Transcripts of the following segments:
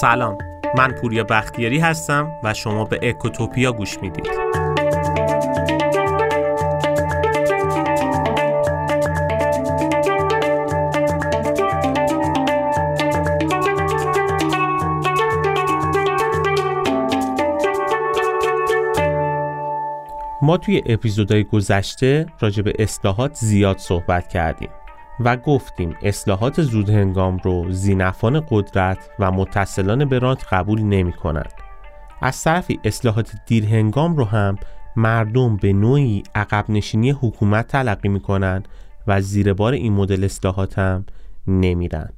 سلام. من پوریا بختیاری هستم و شما به اکوتوپیا گوش می‌دید. ما توی اپیزودهای گذشته راجع به اصلاحات زیاد صحبت کردیم. و گفتیم اصلاحات زود هنگام رو زینفان قدرت و متصلان به رانت قبول نمی کنند. از طرفی اصلاحات دیر هنگام رو هم مردم به نوعی عقب نشینی حکومت تلقی می کنند و زیر بار این مدل اصلاحات هم نمیرن.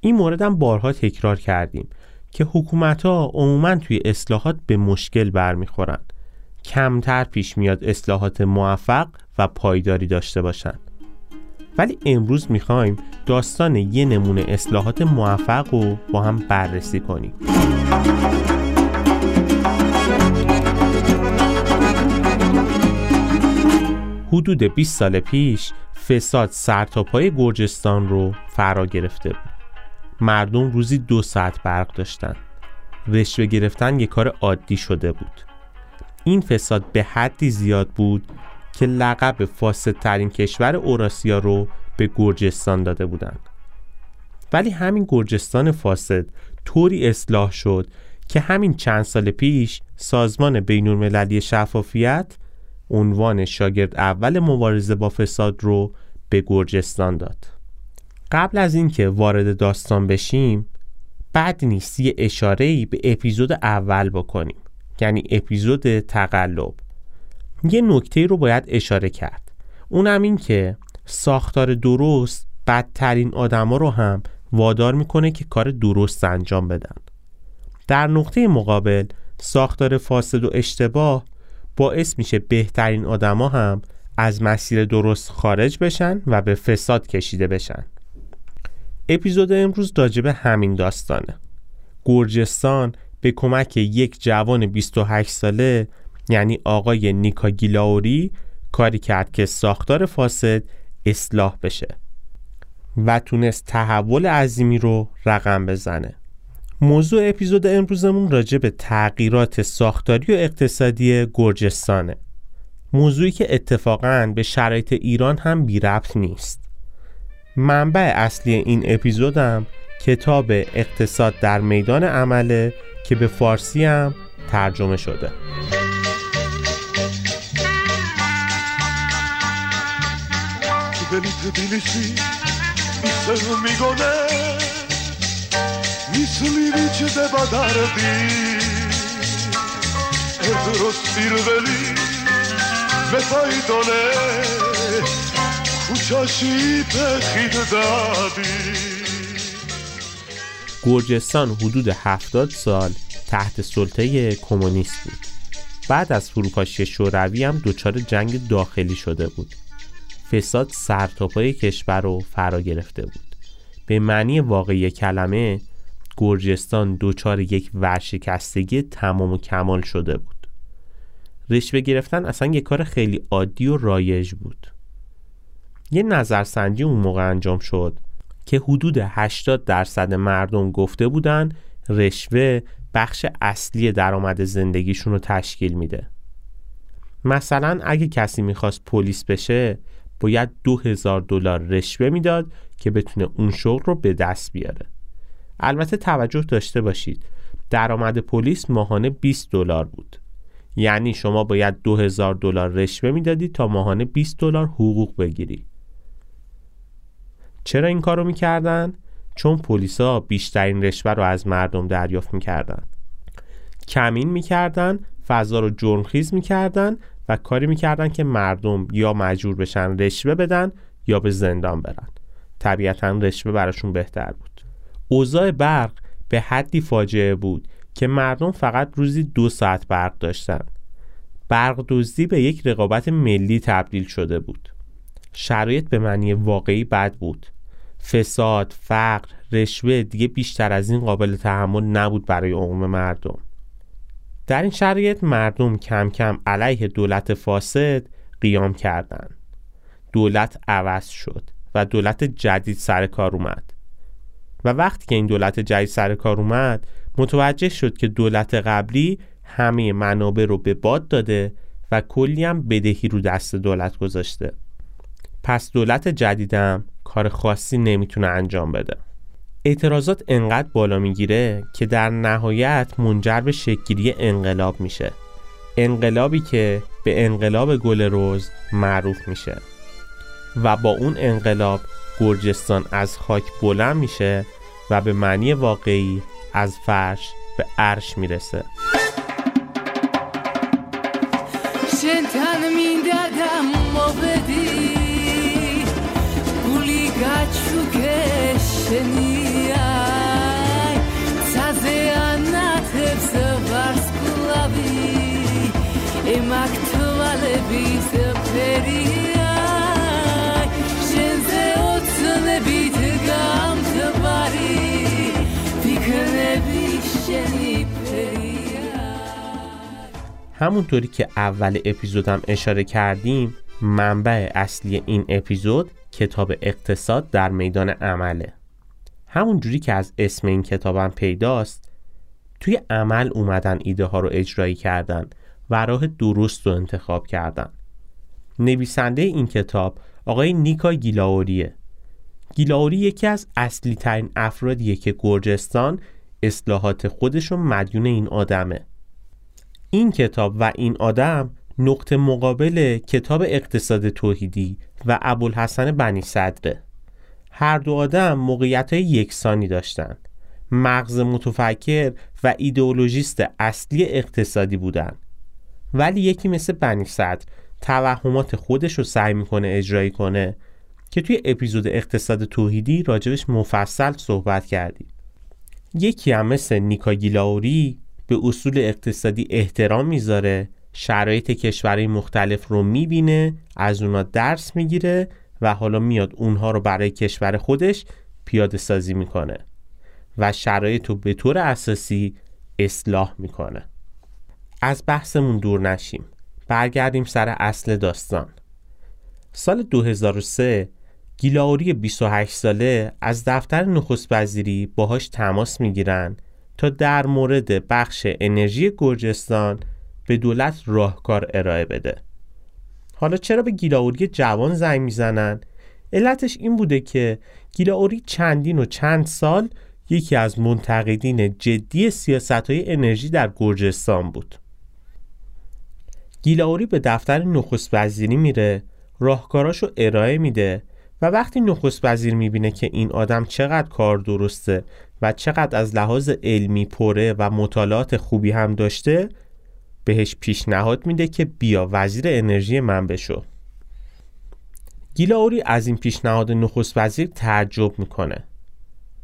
این مورد هم بارها تکرار کردیم که حکومت ها عموما توی اصلاحات به مشکل برمیخورند. کمتر پیش میاد اصلاحات موفق و پایداری داشته باشند. ولی امروز می‌خوایم داستان یه نمونه اصلاحات موفق رو با هم بررسی کنیم. حدود 20 سال پیش فساد سرتاپای گرجستان رو فرا گرفته بود. مردم روزی دو ساعت برق داشتن. رشوه گرفتن یه کار عادی شده بود. این فساد به حدی زیاد بود که لقب فاسدترین کشور اوراسیا رو به گرجستان داده بودند. ولی همین گرجستان فاسد طوری اصلاح شد که همین چند سال پیش سازمان بین المللی شفافیت عنوان شاگرد اول مبارزه با فساد رو به گرجستان داد. قبل از اینکه وارد داستان بشیم بعد نیست یه اشاره به اپیزود اول بکنیم یعنی اپیزود تقلب یه نکته رو باید اشاره کرد. اونم این که ساختار درست بدترین آدما رو هم وادار می‌کنه که کار درست انجام بدن. در نقطه مقابل ساختار فاسد و اشتباه باعث میشه بهترین آدما هم از مسیر درست خارج بشن و به فساد کشیده بشن. اپیزود امروز راجبه همین داستانه. گرجستان به کمک یک جوان 28 ساله یعنی آقای نیکا گیلاوری کاری کرد که ساختار فاسد اصلاح بشه و تونست تحول عظیمی رو رقم بزنه. موضوع اپیزود امروزمون راجع به تغییرات ساختاری و اقتصادی گرجستانه. موضوعی که اتفاقا به شرایط ایران هم بی ربط نیست. منبع اصلی این اپیزودم کتاب اقتصاد در میدان عمله که به فارسی هم ترجمه شده. دلی تبیلیسی se migone Misli viće da badardi Edro sirveli me fajdone Kučaši pechid dadi گرجستان حدود 70 سال تحت سلطه کمونیست بود. بعد از فروپاشی شوروی هم دچار جنگ داخلی شده بود. فساد سرتاپای کشور رو فرا گرفته بود. به معنی واقعی کلمه گرجستان دچار یک ورشکستگی تمام و کمال شده بود. رشوه گرفتن اصلا یک کار خیلی عادی و رایج بود. یه نظرسنجی اون موقع انجام شد که حدود 80 درصد مردم گفته بودن رشوه بخش اصلی درآمد زندگیشون رو تشکیل میده. مثلا اگه کسی می‌خواست پلیس بشه باید دو دلار رشوه می‌داد که بتونه اون شغل رو به دست بیاره. البته توجه داشته باشید درآمد پلیس ماهانه 20 دلار بود. یعنی شما باید دو هزار دلار رشوه می‌دادی تا ماهانه 20 دلار حقوق بگیری. چرا این کارو می‌کردن؟ چون پلیسا بیشترین رشوه رو از مردم دریافت می‌کردن. کمین می‌کردن فضا رو جرمخیز می‌کردن و کاری می‌کردن که مردم یا مجبور بشن رشوه بدن یا به زندان برن. طبیعتا رشوه براشون بهتر بود. اوضاع برق به حدی فاجعه بود که مردم فقط روزی دو ساعت برق داشتن. برق دزدی به یک رقابت ملی تبدیل شده بود. شرایط به معنی واقعی بد بود. فساد، فقر، رشوه دیگه بیشتر از این قابل تحمل نبود برای عموم مردم. در این شرایط مردم کم کم علیه دولت فاسد قیام کردند. دولت عوض شد و دولت جدید سر کار اومد. و وقتی که این دولت جدید سر کار اومد متوجه شد که دولت قبلی همه منابع رو به باد داده و کلی هم بدهی رو دست دولت گذاشته. پس دولت جدیدم کار خاصی نمی‌تونه انجام بده. اعتراضات انقدر بالا می‌گیره که در نهایت منجر به شکلی انقلاب میشه. انقلابی که به انقلاب گل روز معروف میشه. و با اون انقلاب گرجستان از خاک بلند میشه و به معنی واقعی از فرش به عرش می‌رسه. شنتن بدی. گچو همونطوری که اول اپیزودم اشاره کردیم منبع اصلی این اپیزود کتاب اقتصاد در میدان عمله. همونجوری که از اسم این کتابم پیداست توی عمل اومدن ایده ها رو اجرایی کردن. و راه درست رو انتخاب کردن. نویسنده این کتاب آقای نیکا گیلاوریه. گیلاوری یکی از اصلی ترین افرادیه که گرجستان اصلاحات خودش رو مدیون این آدمه. این کتاب و این آدم نقطه مقابل کتاب اقتصاد توحیدی و ابوالحسن بنی صدره. هر دو آدم موقعیت های یکسانی داشتند مغز متفکر و ایدئولوژیست اصلی اقتصادی بودند ولی یکی مثل بنی صدر توهمات خودش رو سعی می‌کنه اجرایی کنه که توی اپیزود اقتصاد توحیدی راجبش مفصل صحبت کردیم. یکی هم مثل نیکا گیلاوری به اصول اقتصادی احترام می‌ذاره شرایط کشورهای مختلف رو می‌بینه از اونا درس می‌گیره و حالا میاد اونها رو برای کشور خودش پیاده سازی می‌کنه و شرایط رو به طور اساسی اصلاح می‌کنه. از بحثمون دور نشیم. برگردیم سر اصل داستان. سال 2003 گیلاوری 28 ساله از دفتر نخست وزیری باهاش تماس می‌گیرن تا در مورد بخش انرژی گرجستان به دولت راهکار ارائه بده. حالا چرا به گیلاوری جوان زنگ می‌زنن؟ علتش این بوده که گیلاوری چندین و چند سال یکی از منتقدین جدی سیاست های انرژی در گرجستان بود. گیلاوری به دفتر نخست وزیری میره راهکاراشو ارائه میده و وقتی نخست وزیر می‌بینه که این آدم چقدر کار درسته و چقدر از لحاظ علمی پره و مطالعات خوبی هم داشته بهش پیشنهاد میده که بیا وزیر انرژی من بشو. گیلاوری از این پیشنهاد نخست وزیر تعجب می‌کنه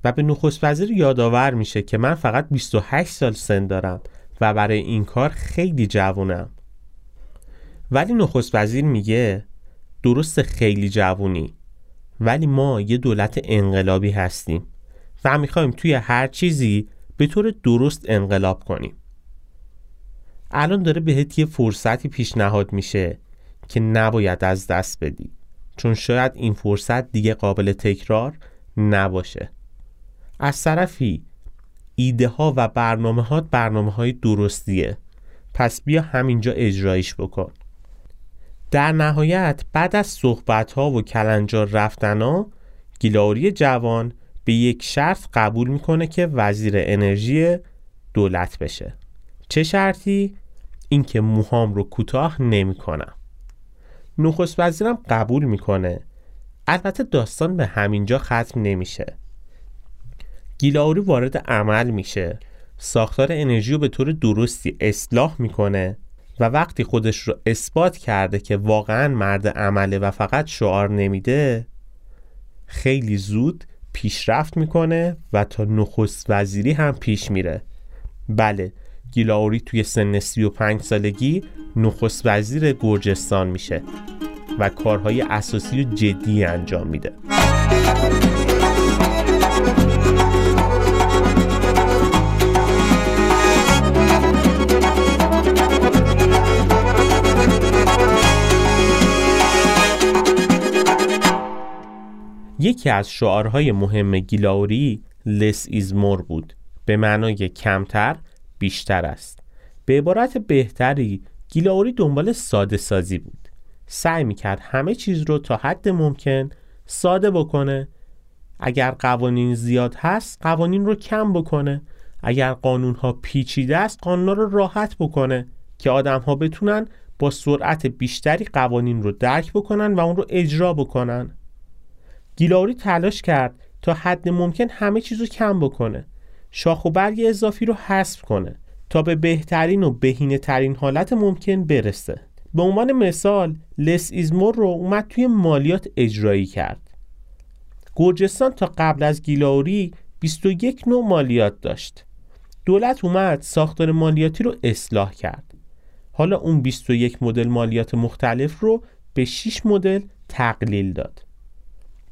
و به نخست وزیر یادآور میشه که من فقط 28 سال سن دارم و برای این کار خیلی جوونم. ولی نخست وزیر میگه درست خیلی جوونی ولی ما یه دولت انقلابی هستیم و می‌خوایم توی هر چیزی به طور درست انقلاب کنیم. الان داره بهت یه فرصتی پیشنهاد میشه که نباید از دست بدی چون شاید این فرصت دیگه قابل تکرار نباشه. از طرفی ایده ها و برنامه ها برنامه های درستیه. پس بیا همینجا اجرایش بکن. در نهایت بعد از صحبت ها و کلنجار رفتن ها گیلاوری جوان به یک شرط قبول می‌کنه که وزیر انرژی دولت بشه. چه شرطی؟ اینکه موهام رو کوتاه نمی‌کنم. نخست وزیرم قبول می‌کنه. البته داستان به همینجا ختم نمیشه. گیلاوری وارد عمل میشه. ساختار انرژی رو به طور درستی اصلاح می‌کنه. و وقتی خودش رو اثبات کرده که واقعا مرد عمله و فقط شعار نمیده خیلی زود پیشرفت می‌کنه و تا نخست وزیری هم پیش میره. بله گیلاوری توی سن 35 سالگی نخست وزیر گرجستان میشه و کارهای اساسی و جدی انجام میده. یکی از شعارهای مهم گیلاوری less is more بود. به معنای کمتر بیشتر است. به عبارت بهتری گیلاوری دنبال ساده سازی بود. سعی می‌کرد همه چیز رو تا حد ممکن ساده بکنه. اگر قوانین زیاد هست قوانین رو کم بکنه. اگر قانون ها پیچیده است قانون رو راحت بکنه که آدم ها بتونن با سرعت بیشتری قوانین رو درک بکنن و اون رو اجرا بکنن. گیلاوری تلاش کرد تا حد ممکن همه چیز رو کم بکنه. شاخ و برگ اضافی رو حذف کنه تا به بهترین و بهینه ترین حالت ممکن برسه. به عنوان مثال لس ایزمور رو اومد توی مالیات اجرایی کرد. گرجستان تا قبل از گیلاوری 21 نوع مالیات داشت. دولت اومد ساختار مالیاتی رو اصلاح کرد. حالا اون 21 مدل مالیات مختلف رو به 6 مدل تقلیل داد.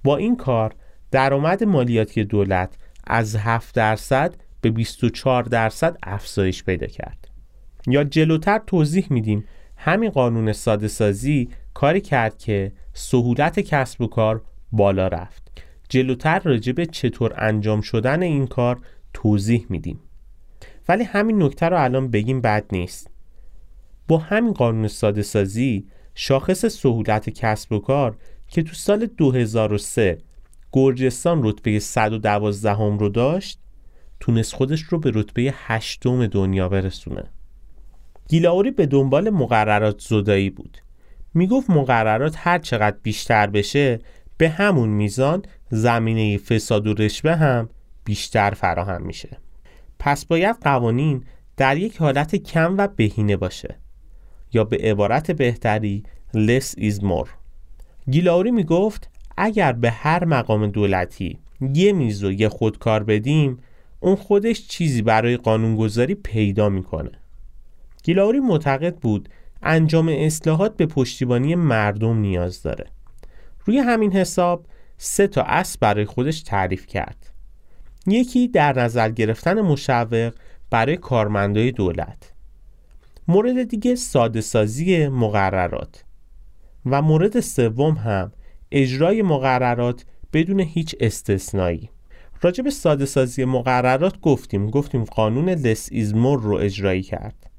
با این کار درآمد مالیاتی دولت از 7 درصد به 24 درصد افزایش پیدا کرد. یا جلوتر توضیح میدیم همین قانون ساده سازی کاری کرد که سهولت کسب و کار بالا رفت. جلوتر راجع به چطور انجام شدن این کار توضیح میدیم. ولی همین نکته رو الان بگیم بد نیست. با همین قانون ساده سازی شاخص سهولت کسب و کار که تو سال 2003 گرجستان رتبه 112 هم رو داشت تونست خودش رو به رتبه هشتم دنیا برسونه. گیلاوری به دنبال مقررات زدایی بود. می‌گفت مقررات هر چقدر بیشتر بشه به همون میزان زمینه فساد و رشوه هم بیشتر فراهم میشه. پس باید قوانین در یک حالت کم و بهینه باشه. یا به عبارت بهتری less is more. گیلاوری می‌گفت اگر به هر مقام دولتی یه میز و یه خودکار بدیم اون خودش چیزی برای قانونگذاری پیدا می‌کنه. گیلاوری معتقد بود انجام اصلاحات به پشتیبانی مردم نیاز داره. روی همین حساب سه تا اصل برای خودش تعریف کرد. یکی در نظر گرفتن مشوق برای کارمندای دولت. مورد دیگه ساده سازی مقررات. و مورد سوم هم اجرای مقررات بدون هیچ استثنایی. راجع به ساده سازی مقررات گفتیم گفتیم قانون لس ایزمور رو اجرایی کرد.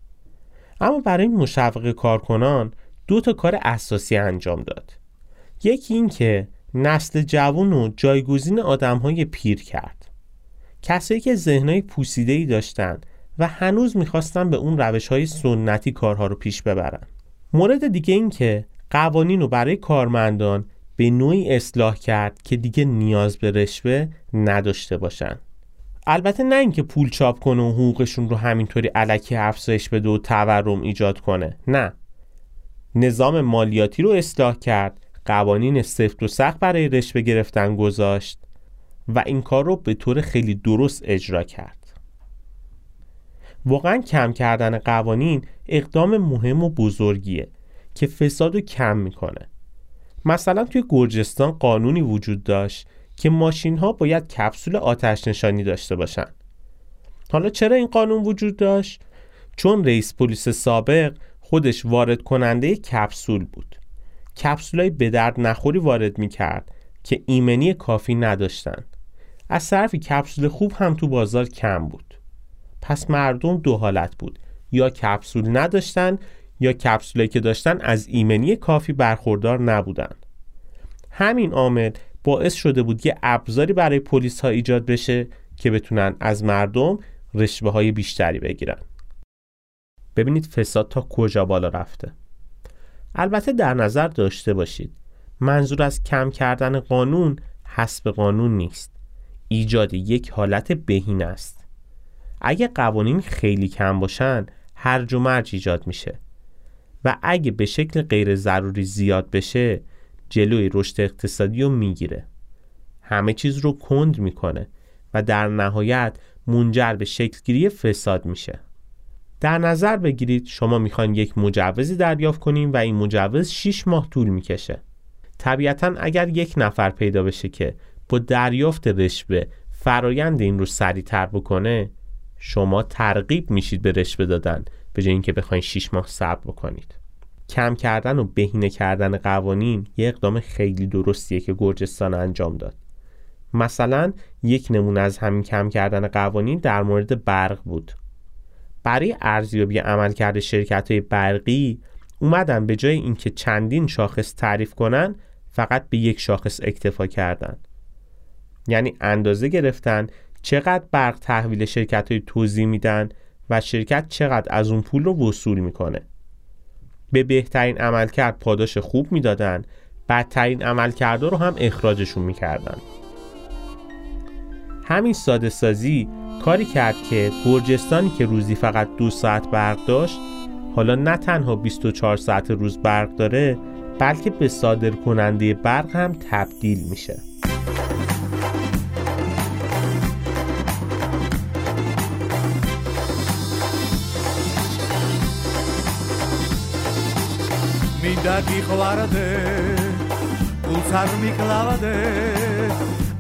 اما برای مشوق کارکنان دو تا کار اساسی انجام داد. یکی این که نسل جوان و جایگزین آدم های پیر کرد. کسایی که ذهنهای پوسیده ای داشتن و هنوز می‌خواستن به اون روش های سنتی کارها رو پیش ببرن. مورد دیگه این که قوانین رو برای کارمندان به نوعی اصلاح کرد که دیگه نیاز به رشوه نداشته باشن. البته نه اینکه پول چاپ کنه و حقوقشون رو همینطوری علکی افزایش بده و تورم ایجاد کنه. نه. نظام مالیاتی رو اصلاح کرد قوانین سفت و سخت برای رشوه گرفتن گذاشت و این کار رو به طور خیلی درست اجرا کرد. واقعا کم کردن قوانین اقدام مهم و بزرگیه. که فساد رو کم می‌کنه. مثلا توی گرجستان قانونی وجود داشت که ماشین ها باید کپسول آتش نشانی داشته باشن. حالا چرا این قانون وجود داشت؟ چون رئیس پلیس سابق خودش وارد کننده کپسول بود. کپسولای به درد نخوری وارد می‌کرد که ایمنی کافی نداشتن. از طرفی کپسول خوب هم تو بازار کم بود. پس مردم دو حالت بود. یا کپسول نداشتن یا کپسولی که داشتن از ایمنی کافی برخوردار نبودن. همین عامل باعث شده بود یه ابزاری برای پلیس ها ایجاد بشه که بتونن از مردم رشوه های بیشتری بگیرن. ببینید فساد تا کجا بالا رفته. البته در نظر داشته باشید منظور از کم کردن قانون حسب قانون نیست. ایجاد یک حالت بهین است. اگه قوانین خیلی کم باشن هرج و مرج ایجاد میشه. و اگه به شکل غیر ضروری زیاد بشه جلوی رشد اقتصادی رو می‌گیره. همه چیز رو کند می‌کنه و در نهایت منجر به شکلگیری فساد میشه. در نظر بگیرید شما می‌خواین یک مجوزی دریافت کنیم و این مجوز 6 ماه طول می‌کشه. طبیعتا اگر یک نفر پیدا بشه که با دریافت رشوه فرایند این رو سریعتر بکنه شما ترغیب میشید به رشوه دادن. به جای اینکه بخواین 6 ماه صبر بکنید. کم کردن و بهینه کردن قوانین یه اقدام خیلی درستیه که گرجستان انجام داد. مثلا یک نمونه از همین کم کردن قوانین در مورد برق بود. برای ارزیابی عملکرد شرکت های برقی اومدن به جای اینکه چندین شاخص تعریف کنن فقط به یک شاخص اکتفا کردن. یعنی اندازه گرفتن چقدر برق تحویل شرکت های توضیح میدن و شرکت چقدر از اون پول رو وصول می‌کنه. به بهترین عملکرد پاداش خوب می‌دادن بدترین عملکرد رو هم اخراجشون می‌کردن. همین ساده سازی کاری کرد که گرجستانی که روزی فقط دو ساعت برق داشت حالا نه تنها 24 ساعت روز برق داره بلکه به صادر کننده برق هم تبدیل میشه. Mindaki hlade, pulsar mi klavade,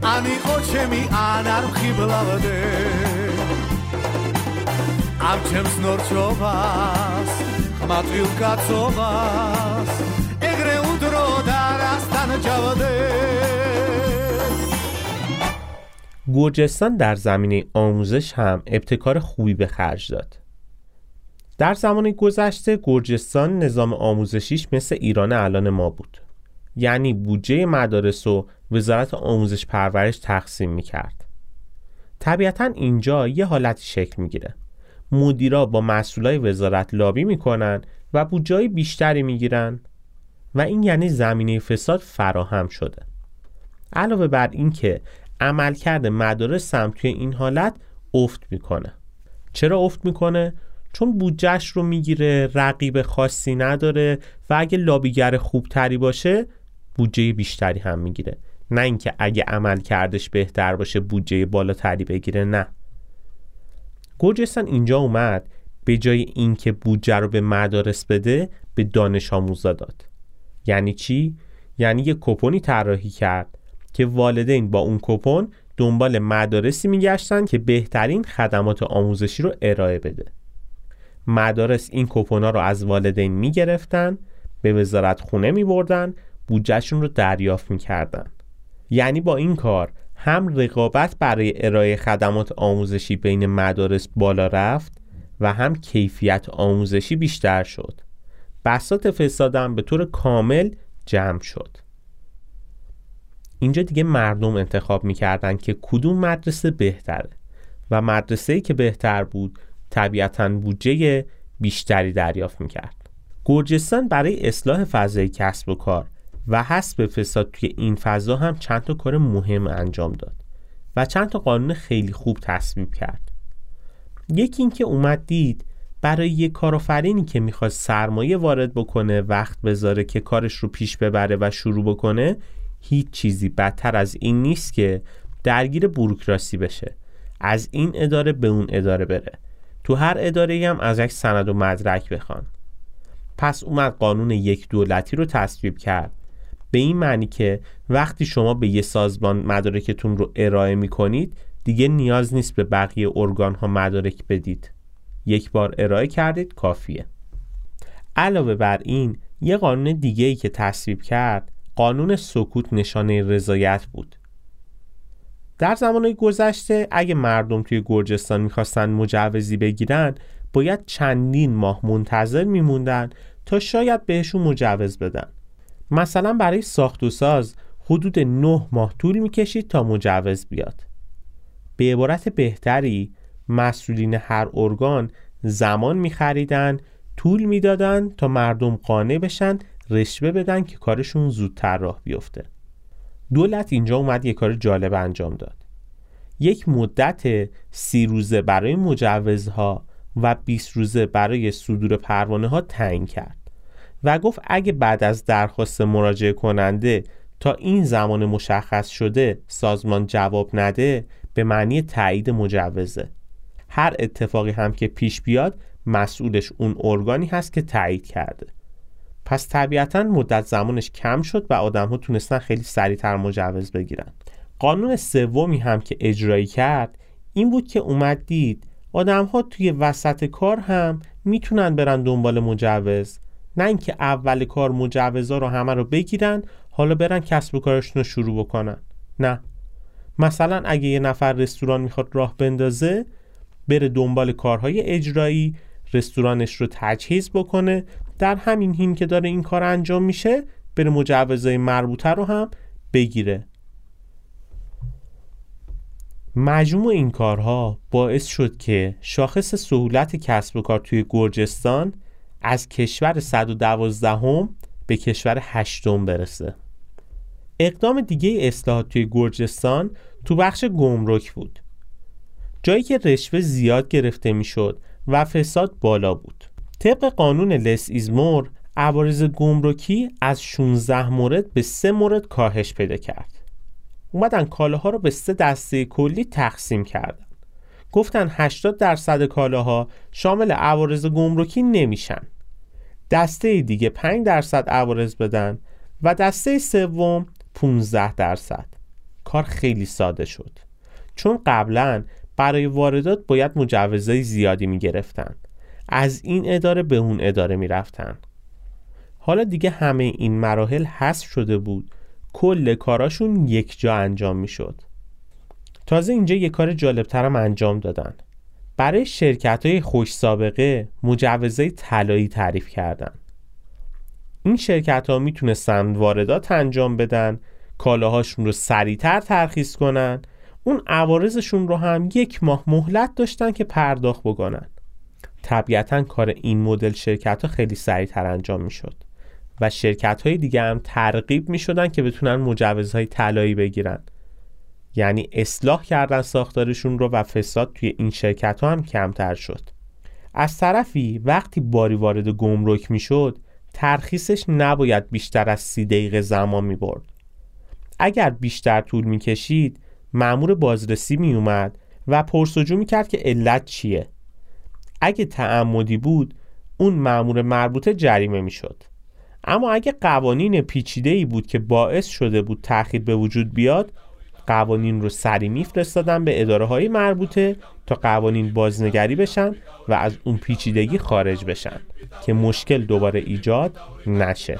ani hoće mi anarhi blavade. Am čems norčovas, hmatvil kacovas, egre udro darastan javade. گرجستان در زمینه آموزش هم ابتکار خوبی به خرج داد. در زمان گذشته گرجستان نظام آموزشیش مثل ایران الان ما بود. یعنی بودجه مدارس و وزارت آموزش پرورش تقسیم می‌کرد. طبیعتا اینجا یه حالتی شکل می‌گیره. مدیرا با مسئولای وزارت لابی می‌کنن و بودجه بیشتری می‌گیرن و این یعنی زمینه فساد فراهم شده. علاوه بر اینکه عملکرد مدارس هم توی این حالت افت می‌کنه. چرا افت می‌کنه؟ چون بودجهش رو می‌گیره رقیب خاصی نداره و اگه لابیگر خوبتری باشه بودجه بیشتری هم می‌گیره. نه اینکه اگه عمل کردش بهتر باشه بودجه بالاتری بگیره نه. گرجستان اینجا اومد به جای اینکه بودجه رو به مدارس بده به دانش آموزا داد. یعنی چی؟ یعنی یه کپونی طراحی کرد که والدین با اون کپون دنبال مدارسی میگشتن که بهترین خدمات آموزشی رو ارائه بده. مدارس این کوپونا رو از والدین می‌گرفتن به وزارت خونه می بردن بودجهشون رو دریافت می‌کردن. یعنی با این کار هم رقابت برای ارائه خدمات آموزشی بین مدارس بالا رفت و هم کیفیت آموزشی بیشتر شد. بسات فسادم به طور کامل جمع شد. اینجا دیگه مردم انتخاب می‌کردن که کدوم مدرسه بهتره و مدرسه‌ای که بهتر بود طبیعتا بودجه بیشتری دریافت می‌کرد. گرجستان برای اصلاح فضای کسب و کار و حسب فساد توی این فضا هم چند تا کار مهم انجام داد و چند تا قانون خیلی خوب تصویب کرد. یکی اینکه اومد دید برای یه کارآفرینی که می‌خواد سرمایه وارد بکنه وقت بذاره که کارش رو پیش ببره و شروع بکنه هیچ چیزی بدتر از این نیست که درگیر بروکراسی بشه. از این اداره به اون اداره بره. تو هر اداره هم از یک سند و مدرک بخوان. پس اومد قانون یک دولتی رو تصویب کرد. به این معنی که وقتی شما به یه سازمان مدارکتون رو ارائه می کنید دیگه نیاز نیست به بقیه ارگان ها مدارک بدید. یک بار ارائه کردید کافیه. علاوه بر این یه قانون دیگه ای که تصویب کرد قانون سکوت نشانه رضایت بود. در زمانهای گذشته اگه مردم توی گرجستان می‌خواستن مجوزی بگیرن باید چندین ماه منتظر میموندن تا شاید بهشون مجوز بدن. مثلا برای ساخت و ساز حدود نه ماه طول می‌کشید تا مجوز بیاد. به عبارت بهتری مسئولین هر ارگان زمان میخریدن طول می‌دادن تا مردم قانع بشن رشوه بدن که کارشون زودتر راه بیفته. دولت اینجا اومد یه کار جالب انجام داد. یک مدت سی روزه برای مجوزها و 20 روزه برای صدور پروانه ها تعیین کرد و گفت اگه بعد از درخواست مراجعه کننده تا این زمان مشخص شده سازمان جواب نده به معنی تایید مجوزه. هر اتفاقی هم که پیش بیاد مسئولش اون ارگانی هست که تایید کرده. پس طبیعتا مدت زمانش کم شد و آدم ها تونستن خیلی سریعتر مجوز بگیرن. قانون سومی هم که اجرایی کرد این بود که اومد دید آدم ها توی وسط کار هم می‌تونن برن دنبال مجوز. نه اینکه اول کار مجوزا رو همه رو بگیرن حالا برن کسب و کارشون رو شروع بکنن. نه. مثلا اگه یه نفر رستوران می‌خواد راه بندازه بره دنبال کارهای اجرایی رستورانش رو تجهیز بکنه در همین هین که داره این کار انجام میشه بره مجوزهای مربوطه رو هم بگیره. مجموع این کارها باعث شد که شاخص سهولت کسب و کار توی گرجستان از کشور 112 هم به کشور هشتم برسه. اقدام دیگه اصلاحات توی گرجستان تو بخش گمرک بود. جایی که رشوه زیاد گرفته می‌شد و فساد بالا بود. طبق قانون لس ایزمور عوارض گمرکی از 16 مورد به 3 مورد کاهش پیدا کرد. اومدن کالاها رو به سه دسته کلی تقسیم کردن. گفتن 80 درصد کالاها شامل عوارض گمرکی نمیشن. دسته دیگه 5 درصد عوارض بدن و دسته سوم 15 درصد. کار خیلی ساده شد. چون قبلا برای واردات باید مجوزهای زیادی می گرفتن. از این اداره به اون اداره می رفتن. حالا دیگه همه این مراحل حذف شده بود کل کاراشون یک جا انجام می شد. تازه اینجا یه کار جالبترم انجام دادن برای شرکت های خوش سابقه مجوزهای طلایی تعریف کردن این شرکت ها می‌تونستن واردات انجام بدن کالاهاشون رو سریعتر ترخیص کنن اون عوارضشون رو هم یک ماه مهلت داشتن که پرداخت بکنن طبیعتا کار این مدل شرکت ها خیلی سریعتر انجام می‌شد و شرکت های دیگه هم ترغیب می شدن که بتونن مجوزهای طلایی بگیرن. یعنی اصلاح کردن ساختارشون رو و فساد توی این شرکت ها هم کمتر شد. از طرفی وقتی باری وارد گمرک می شد ترخیصش نباید بیشتر از سی دقیقه زمان می برد اگر بیشتر طول می کشید معمور بازرسی می اومد و پرسجو می کرد که علت چیه. اگه تعمدی بود اون معمور مربوطه جریمه می شد اما اگه قوانین پیچیده ای بود که باعث شده بود تأخیر به وجود بیاد قوانین رو سری میفرستادن به اداره های مربوطه تا قوانین بازنگری بشن و از اون پیچیدگی خارج بشن که مشکل دوباره ایجاد نشه.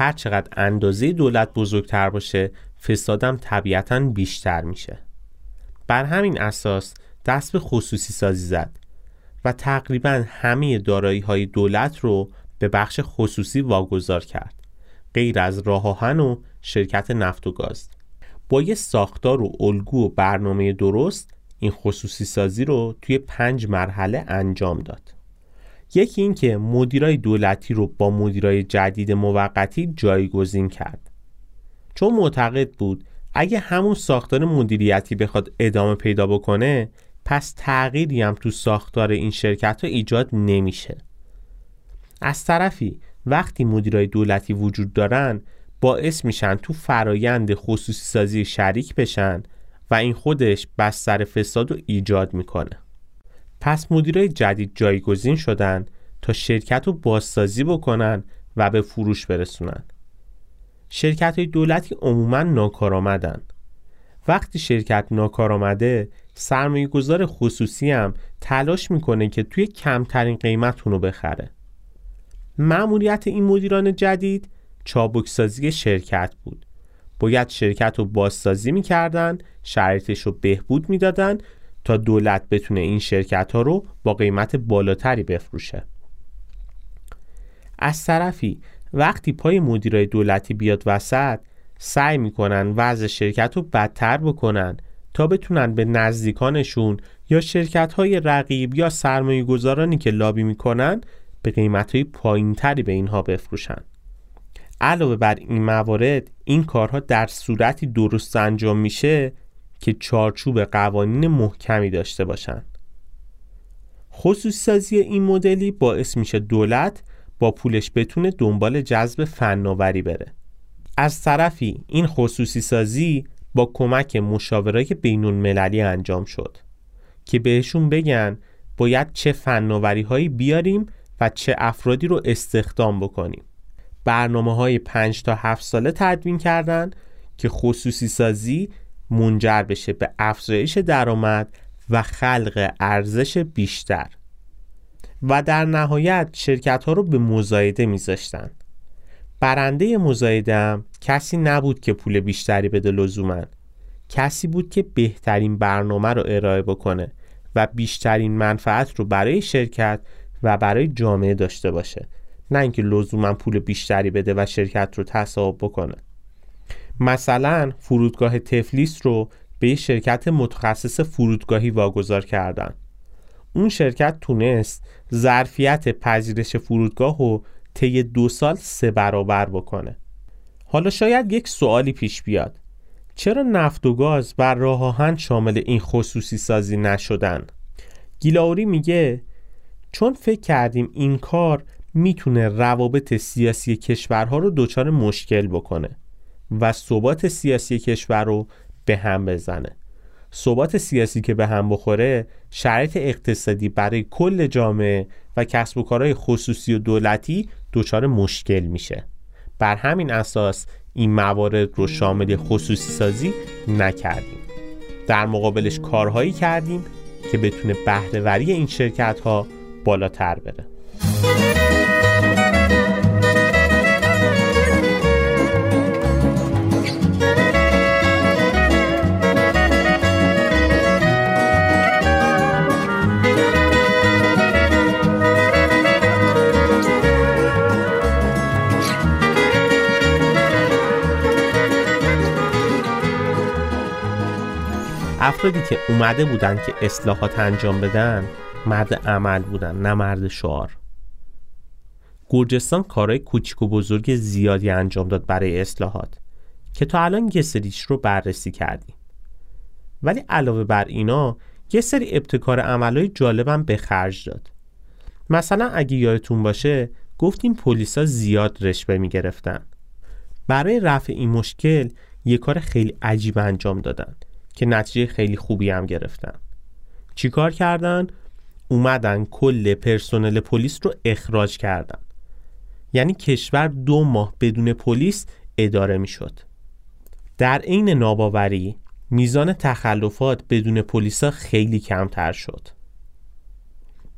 هر چقدر اندازه دولت بزرگتر باشه فسادم طبیعتا بیشتر میشه. بر همین اساس دست به خصوصی سازی زد و تقریبا همه دارایی های دولت رو به بخش خصوصی واگذار کرد غیر از راه آهن و شرکت نفت و گاز. با یه ساختار و الگو و برنامه درست این خصوصی سازی رو توی پنج مرحله انجام داد. یکی این که مدیرای دولتی رو با مدیرای جدید موقتی جایگزین کرد. چون معتقد بود اگه همون ساختار مدیریتی بخواد ادامه پیدا بکنه پس تغییری هم تو ساختار این شرکت ها ایجاد نمیشه. از طرفی وقتی مدیرای دولتی وجود دارن باعث میشن تو فرایند خصوصی سازی شریک بشن و این خودش بستر فساد رو ایجاد می‌کنه. پس مدیرای جدید جایگزین شدن تا شرکت رو بازسازی بکنن و به فروش برسونن. شرکت های دولتی عموما ناکارآمدن. وقتی شرکت ناکارآمده سرمایه گذار خصوصی هم تلاش می‌کنه که توی کمترین قیمت اونو بخره. معمولیت این مدیران جدید چابکسازی شرکت بود. باید شرکت رو بازسازی می‌کردن شرایطش رو بهبود می‌دادن تا دولت بتونه این شرکت ها رو با قیمت بالاتری بفروشه. از طرفی وقتی پای مدیرای دولتی بیاد وسط سعی می‌کنن وضع شرکت رو بدتر بکنن تا بتونن به نزدیکانشون یا شرکت های رقیب یا سرمایه گذارانی که لابی می‌کنن به قیمت های پایین تری به اینها بفروشن. علاوه بر این موارد این کارها در صورتی درست انجام میشه که چارچوب قوانین محکمی داشته باشند. خصوصی سازی این مدلی باعث میشه دولت با پولش بتونه دنبال جذب فناوری بره. از طرفی این خصوصی سازی با کمک مشاورای بین المللی انجام شد که بهشون بگن باید چه فناوری هایی بیاریم و چه افرادی رو استخدام بکنیم. برنامه های 5 تا 7 ساله تدوین کردن که خصوصی سازی منجر بشه به افزایش درآمد و خلق ارزش بیشتر. و در نهایت شرکت ها رو به مزایده میذاشتن. برنده مزایده هم کسی نبود که پول بیشتری بده لزوما. کسی بود که بهترین برنامه رو ارائه بکنه و بیشترین منفعت رو برای شرکت و برای جامعه داشته باشه. نه اینکه لزوما پول بیشتری بده و شرکت رو تصاحب بکنه. مثلا فرودگاه تفلیس رو به یه شرکت متخصص فرودگاهی واگذار کردن. اون شرکت تونست ظرفیت پذیرش فرودگاه رو طی دو سال سه برابر بکنه. حالا شاید یک سوالی پیش بیاد. چرا نفت و گاز و راه آهن شامل این خصوصی سازی نشدن؟ گیلاوری میگه چون فکر کردیم این کار می‌تونه روابط سیاسی کشورها رو دچار مشکل بکنه. و ثبات سیاسی کشور رو به هم بزنه. ثبات سیاسی که به هم بخوره شرایط اقتصادی برای کل جامعه و کسب و کارهای خصوصی و دولتی دچار مشکل میشه. بر همین اساس این موارد رو شامل خصوصی سازی نکردیم. در مقابلش کارهایی کردیم که بتونه بهرهوری این شرکت ها بالاتر بره. افرادی که اومده بودن که اصلاحات انجام بدن مرد عمل بودن نه مرد شعار. گرجستان کارهای کوچیک و بزرگ زیادی انجام داد برای اصلاحات که تا الان یه سریش رو بررسی کردیم. ولی علاوه بر اینا یه سری ابتکار عملهای جالبم به خرج داد. مثلا اگه یادتون باشه گفتیم پلیسا زیاد رشوه می‌گرفتن. برای رفع این مشکل یه کار خیلی عجیب انجام دادن. که نتیجه خیلی خوبی هم گرفتن. چیکار کردن؟ اومدن کل پرسنل پلیس رو اخراج کردن. یعنی کشور دو ماه بدون پلیس اداره می‌شد. در عین ناباوری میزان تخلفات بدون پلیسا خیلی کمتر شد.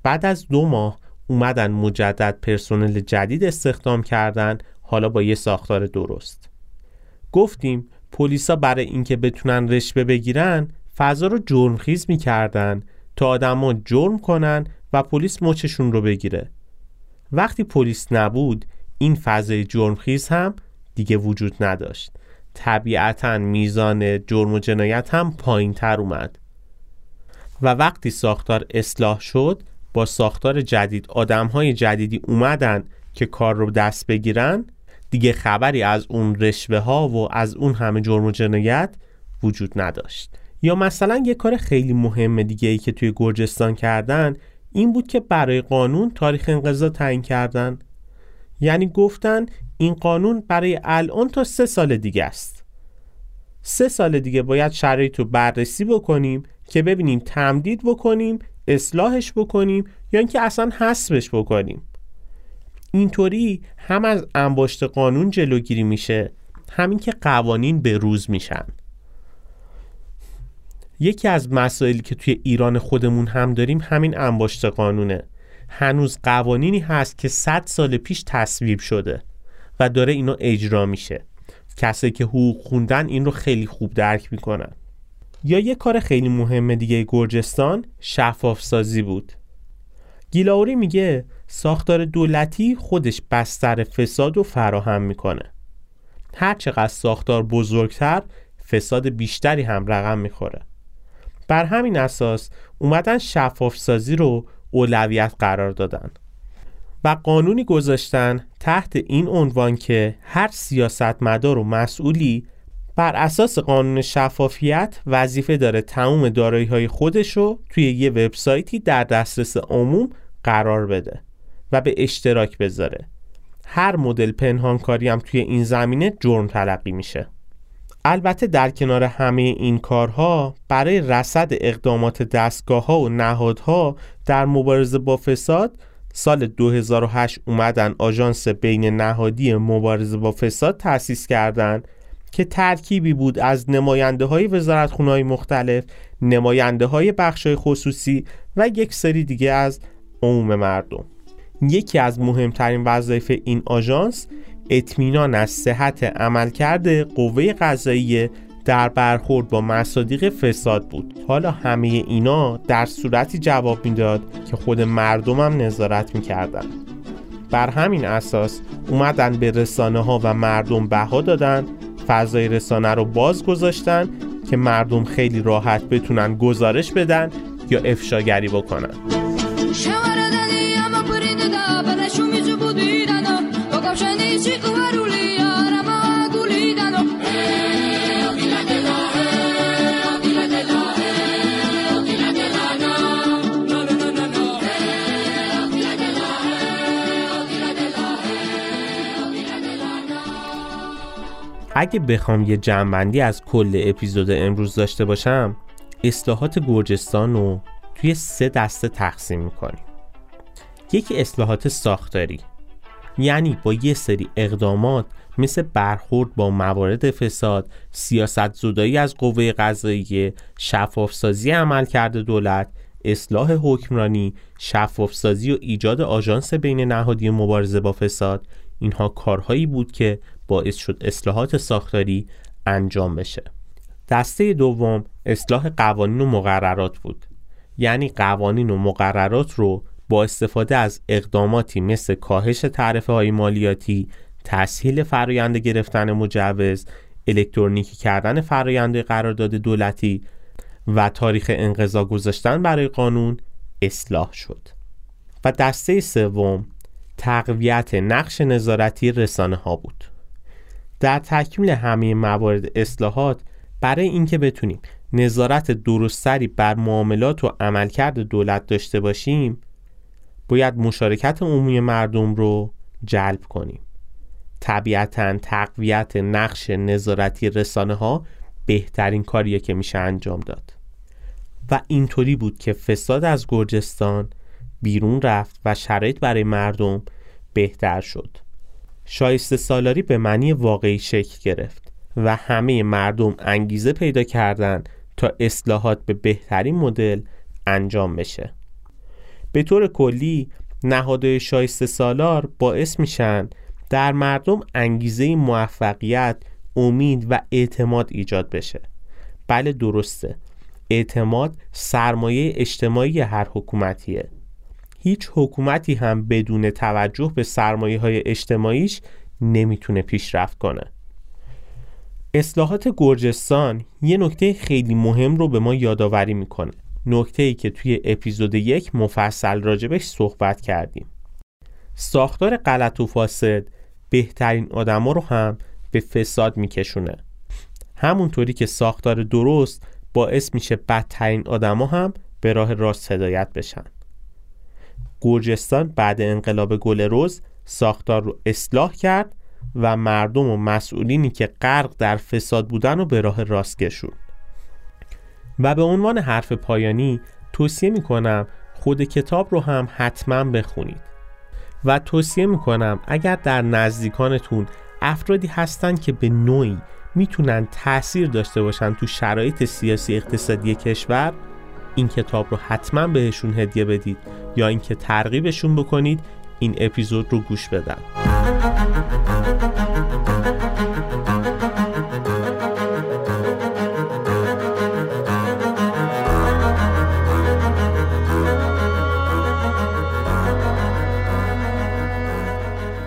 بعد از دو ماه اومدن مجدد پرسنل جدید استخدام کردن حالا با یه ساختار درست. گفتیم پلیسا برای اینکه بتونن رشوه بگیرن فضا رو جرمخیز می‌کردن تا آدما جرم کنن و پلیس مچشون رو بگیره. وقتی پلیس نبود این فضای جرمخیز هم دیگه وجود نداشت. طبیعتا میزان جرم و جنایت هم پایین تر اومد. و وقتی ساختار اصلاح شد با ساختار جدید آدم های جدیدی اومدن که کار رو دست بگیرن دیگه خبری از اون رشوه ها و از اون همه جرم و جنایت وجود نداشت. یا مثلا یه کار خیلی مهم دیگه ای که توی گرجستان کردن این بود که برای قانون تاریخ انقضا تعیین کردن. یعنی گفتن این قانون برای الان تا سه سال دیگه است. سه سال دیگه باید شرایط رو بررسی بکنیم که ببینیم تمدید بکنیم اصلاحش بکنیم یا اینکه اصلا حسبش بکنیم. اینطوری هم از انباشت قانون جلوگیری میشه همین که قوانین به روز میشن. یکی از مسائلی که توی ایران خودمون هم داریم همین انباشت قانونه. هنوز قوانینی هست که 100 سال پیش تصویب شده و داره اینو اجرا میشه. کسایی که حقوق خوندن این رو خیلی خوب درک می‌کنن. یا یه کار خیلی مهم دیگه گرجستان شفاف سازی بود. گیلاوری میگه ساختار دولتی خودش بستر فساد رو فراهم می‌کنه. هر چقدر ساختار بزرگتر فساد بیشتری هم رقم می‌خوره. بر همین اساس اومدن شفاف سازی رو اولویت قرار دادن و قانونی گذاشتن تحت این عنوان که هر سیاستمدار و مسئولی بر اساس قانون شفافیت وظیفه داره تمام دارایی های خودش رو توی یه وبسایتی در دسترس عموم قرار بده و به اشتراک بذاره. هر مدل پنهانکاری هم توی این زمینه جرم تلقی میشه. البته در کنار همه این کارها برای رصد اقدامات دستگاه ها و نهادها در مبارزه با فساد سال 2008 اومدن آژانس بین نهادی مبارزه با فساد تأسیس کردند که ترکیبی بود از نماینده های وزارت های مختلف نماینده های بخش خصوصی و یک سری دیگه از عموم مردم. یکی از مهمترین وظایف این آژانس اطمینان از صحت عملکرد قوه قضاییه در برخورد با مصادیق فساد بود. حالا همه اینا در صورتی جواب می‌داد که خود مردمم نظارت می‌کردن. بر همین اساس اومدن به رسانه ها و مردم بها دادن فضای رسانه رو باز گذاشتن که مردم خیلی راحت بتونن گزارش بدن یا افشاگری بکنن. اگه بخوام یه جمعبندی از کل اپیزود امروز داشته باشم اصلاحات گرجستان رو توی سه دسته تقسیم می‌کنیم یکی اصلاحات ساختاری. یعنی با یه سری اقدامات مثل برخورد با موارد فساد، سیاست زدایی از قوه قضاییه، شفافسازی عملکرد دولت، اصلاح حکمرانی، شفافسازی و ایجاد آژانس بین نهادی مبارزه با فساد. اینها کارهایی بود که باعث شد اصلاحات ساختاری انجام بشه. دسته دوم اصلاح قوانین و مقررات بود. یعنی قوانین و مقررات رو با استفاده از اقداماتی مثل کاهش تعرفه های مالیاتی تسهیل فرایند گرفتن مجوز الکترونیکی کردن فرایند قرارداد دولتی و تاریخ انقضا گذاشتن برای قانون اصلاح شد. و دسته سوم تقویت نقش نظارتی رسانه ها بود. در تکمیل همه موارد اصلاحات برای اینکه بتونیم نظارت درستری بر معاملات و عملکرد دولت داشته باشیم باید مشارکت عمومی مردم رو جلب کنیم. طبیعتا تقویت نقش نظارتی رسانه ها بهترین کاریه که میشه انجام داد. و اینطوری بود که فساد از گرجستان بیرون رفت و شرایط برای مردم بهتر شد. شایسته سالاری به معنی واقعی شکل گرفت و همه مردم انگیزه پیدا کردند اصلاحات به بهترین مدل انجام بشه. به طور کلی نهادهای شایسته سالار باعث میشن در مردم انگیزه موفقیت امید و اعتماد ایجاد بشه. بله درسته. اعتماد سرمایه اجتماعی هر حکومتیه. هیچ حکومتی هم بدون توجه به سرمایه های اجتماعیش نمی‌تونه پیشرفت کنه. اصلاحات گرجستان یه نکته خیلی مهم رو به ما یادآوری می‌کنه. نکته ای که توی اپیزود یک مفصل راجبش صحبت کردیم. ساختار غلط و فاسد بهترین آدما رو هم به فساد میکشونه. همونطوری که ساختار درست باعث میشه بدترین آدما هم به راه راست هدایت بشن. گرجستان بعد انقلاب گل روز ساختار رو اصلاح کرد و مردم و مسئولینی که غرق در فساد بودن رو به راه راست کشوند و به عنوان حرف پایانی توصیه می‌کنم خود کتاب رو هم حتما بخونید. و توصیه می‌کنم اگر در نزدیکانتون افرادی هستند که به نوعی می‌تونن تاثیر داشته باشن تو شرایط سیاسی اقتصادی کشور این کتاب رو حتما بهشون هدیه بدید یا اینکه ترغیبشون بکنید این اپیزود رو گوش بدن.